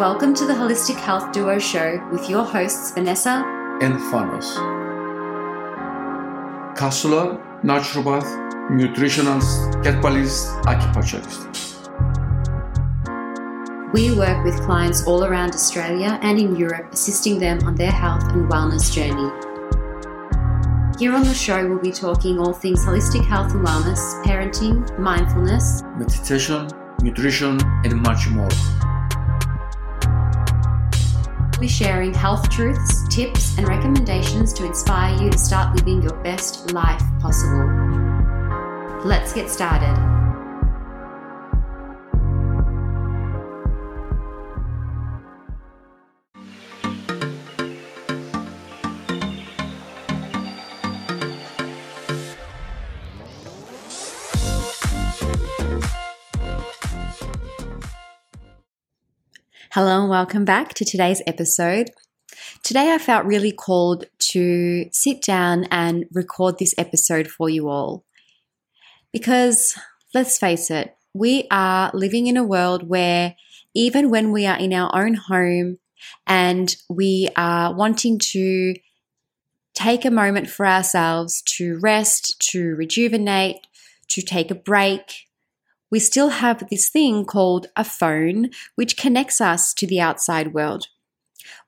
Welcome to the Holistic Health Duo Show with your hosts Vanessa and Thanos. Counselor, naturopath, nutritionist, herbalist, acupuncturist. We work with clients all around Australia and in Europe, assisting them on their health and wellness journey. Here on the show, we'll be talking all things holistic health and wellness, parenting, mindfulness, meditation, nutrition, and much more be sharing health truths, tips, and recommendations to inspire you to start living your best life possible. Let's get started. Hello and welcome back to today's episode. Today I felt really called to sit down and record this episode for you all. Because let's face it, we are living in a world where even when we are in our own home and we are wanting to take a moment for ourselves to rest, to rejuvenate, to take a break, we still have this thing called a phone, which connects us to the outside world.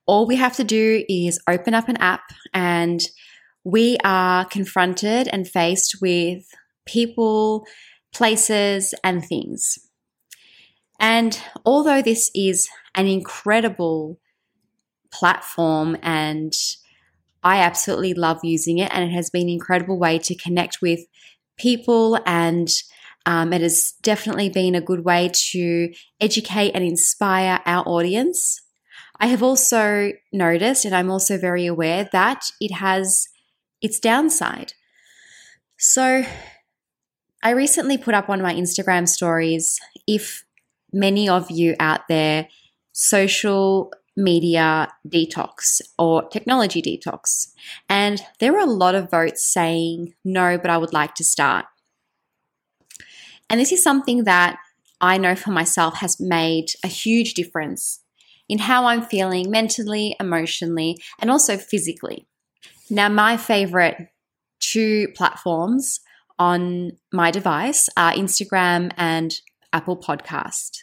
All we have to do is open up an app, and we are confronted and faced with people, places, and things. And although this is an incredible platform and I absolutely love using it, and it has been an incredible way to connect with people and um, it has definitely been a good way to educate and inspire our audience. I have also noticed, and I'm also very aware that it has its downside. So, I recently put up on my Instagram stories if many of you out there social media detox or technology detox. And there were a lot of votes saying, no, but I would like to start. And this is something that I know for myself has made a huge difference in how I'm feeling mentally, emotionally, and also physically. Now, my favorite two platforms on my device are Instagram and Apple Podcast.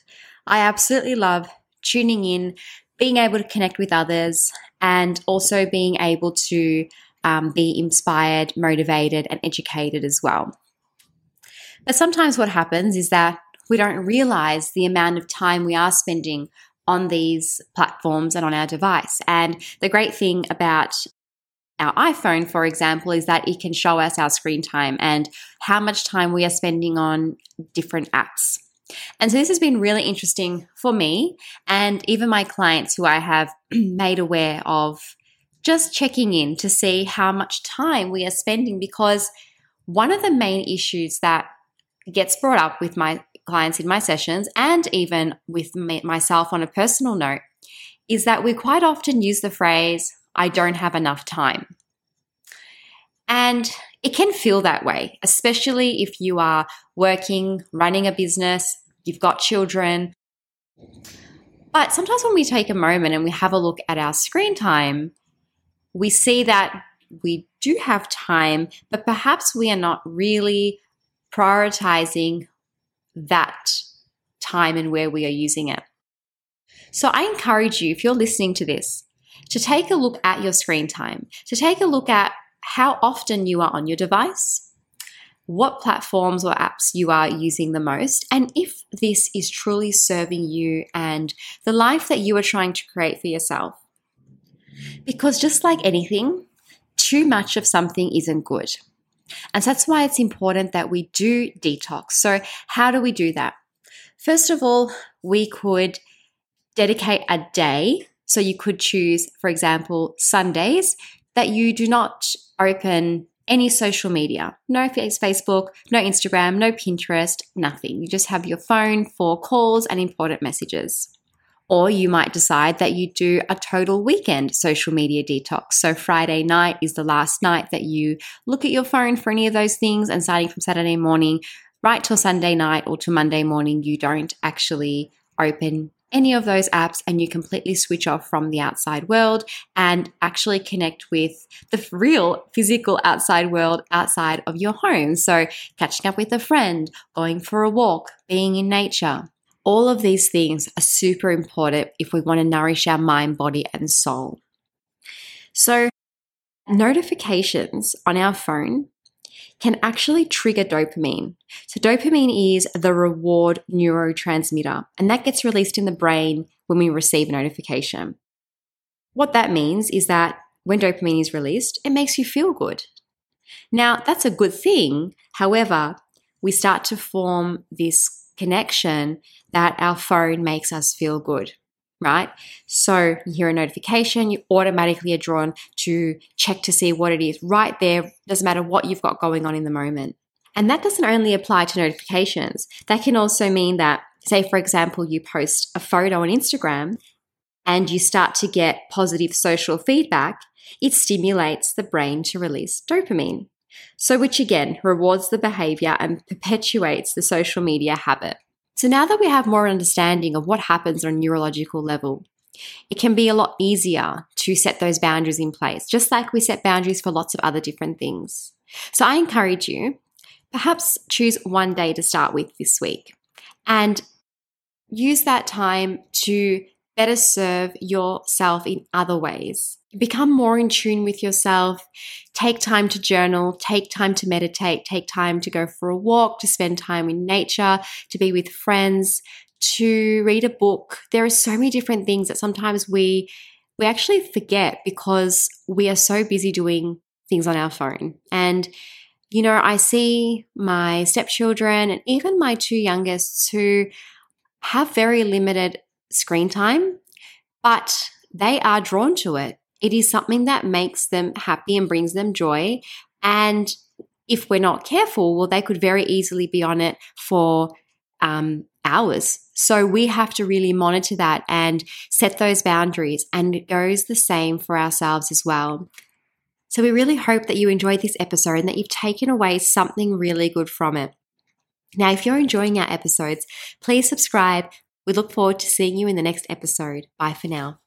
I absolutely love tuning in, being able to connect with others, and also being able to um, be inspired, motivated, and educated as well. But sometimes what happens is that we don't realize the amount of time we are spending on these platforms and on our device. And the great thing about our iPhone, for example, is that it can show us our screen time and how much time we are spending on different apps. And so this has been really interesting for me and even my clients who I have made aware of just checking in to see how much time we are spending because one of the main issues that gets brought up with my clients in my sessions and even with me, myself on a personal note is that we quite often use the phrase, I don't have enough time. And it can feel that way, especially if you are working, running a business, you've got children. But sometimes when we take a moment and we have a look at our screen time, we see that we do have time, but perhaps we are not really prioritizing that time and where we are using it. So I encourage you, if you're listening to this, to take a look at your screen time, to take a look at how often you are on your device, what platforms or apps you are using the most, and if this is truly serving you and the life that you are trying to create for yourself. Because just like anything, too much of something isn't good. And so that's why it's important that we do detox. So, how do we do that? First of all, we could dedicate a day. So, you could choose, for example, Sundays that you do not open any social media. No Facebook, no Instagram, no Pinterest, nothing. You just have your phone for calls and important messages. Or you might decide that you do a total weekend social media detox. So, Friday night is the last night that you look at your phone for any of those things, and starting from Saturday morning right till Sunday night or to Monday morning, you don't actually open any of those apps and you completely switch off from the outside world and actually connect with the real physical outside world outside of your home. So, catching up with a friend, going for a walk, being in nature. All of these things are super important if we want to nourish our mind, body, and soul. So, notifications on our phone can actually trigger dopamine. So, dopamine is the reward neurotransmitter, and that gets released in the brain when we receive a notification. What that means is that when dopamine is released, it makes you feel good. Now, that's a good thing. However, we start to form this connection that our phone makes us feel good right? So you hear a notification, you automatically are drawn to check to see what it is right there. Doesn't matter what you've got going on in the moment. And that doesn't only apply to notifications, that can also mean that, say, for example, you post a photo on Instagram and you start to get positive social feedback, it stimulates the brain to release dopamine. So, which again rewards the behavior and perpetuates the social media habit. So now that we have more understanding of what happens on a neurological level, it can be a lot easier to set those boundaries in place, just like we set boundaries for lots of other different things. So I encourage you, perhaps choose one day to start with this week and use that time to better serve yourself in other ways. Become more in tune with yourself. Take time to journal, take time to meditate, take time to go for a walk, to spend time in nature, to be with friends, to read a book. There are so many different things that sometimes we we actually forget because we are so busy doing things on our phone. And you know, I see my stepchildren and even my two youngest who have very limited screen time, but they are drawn to it. It is something that makes them happy and brings them joy. And if we're not careful, well, they could very easily be on it for um, hours. So we have to really monitor that and set those boundaries. And it goes the same for ourselves as well. So we really hope that you enjoyed this episode and that you've taken away something really good from it. Now, if you're enjoying our episodes, please subscribe, we look forward to seeing you in the next episode. Bye for now.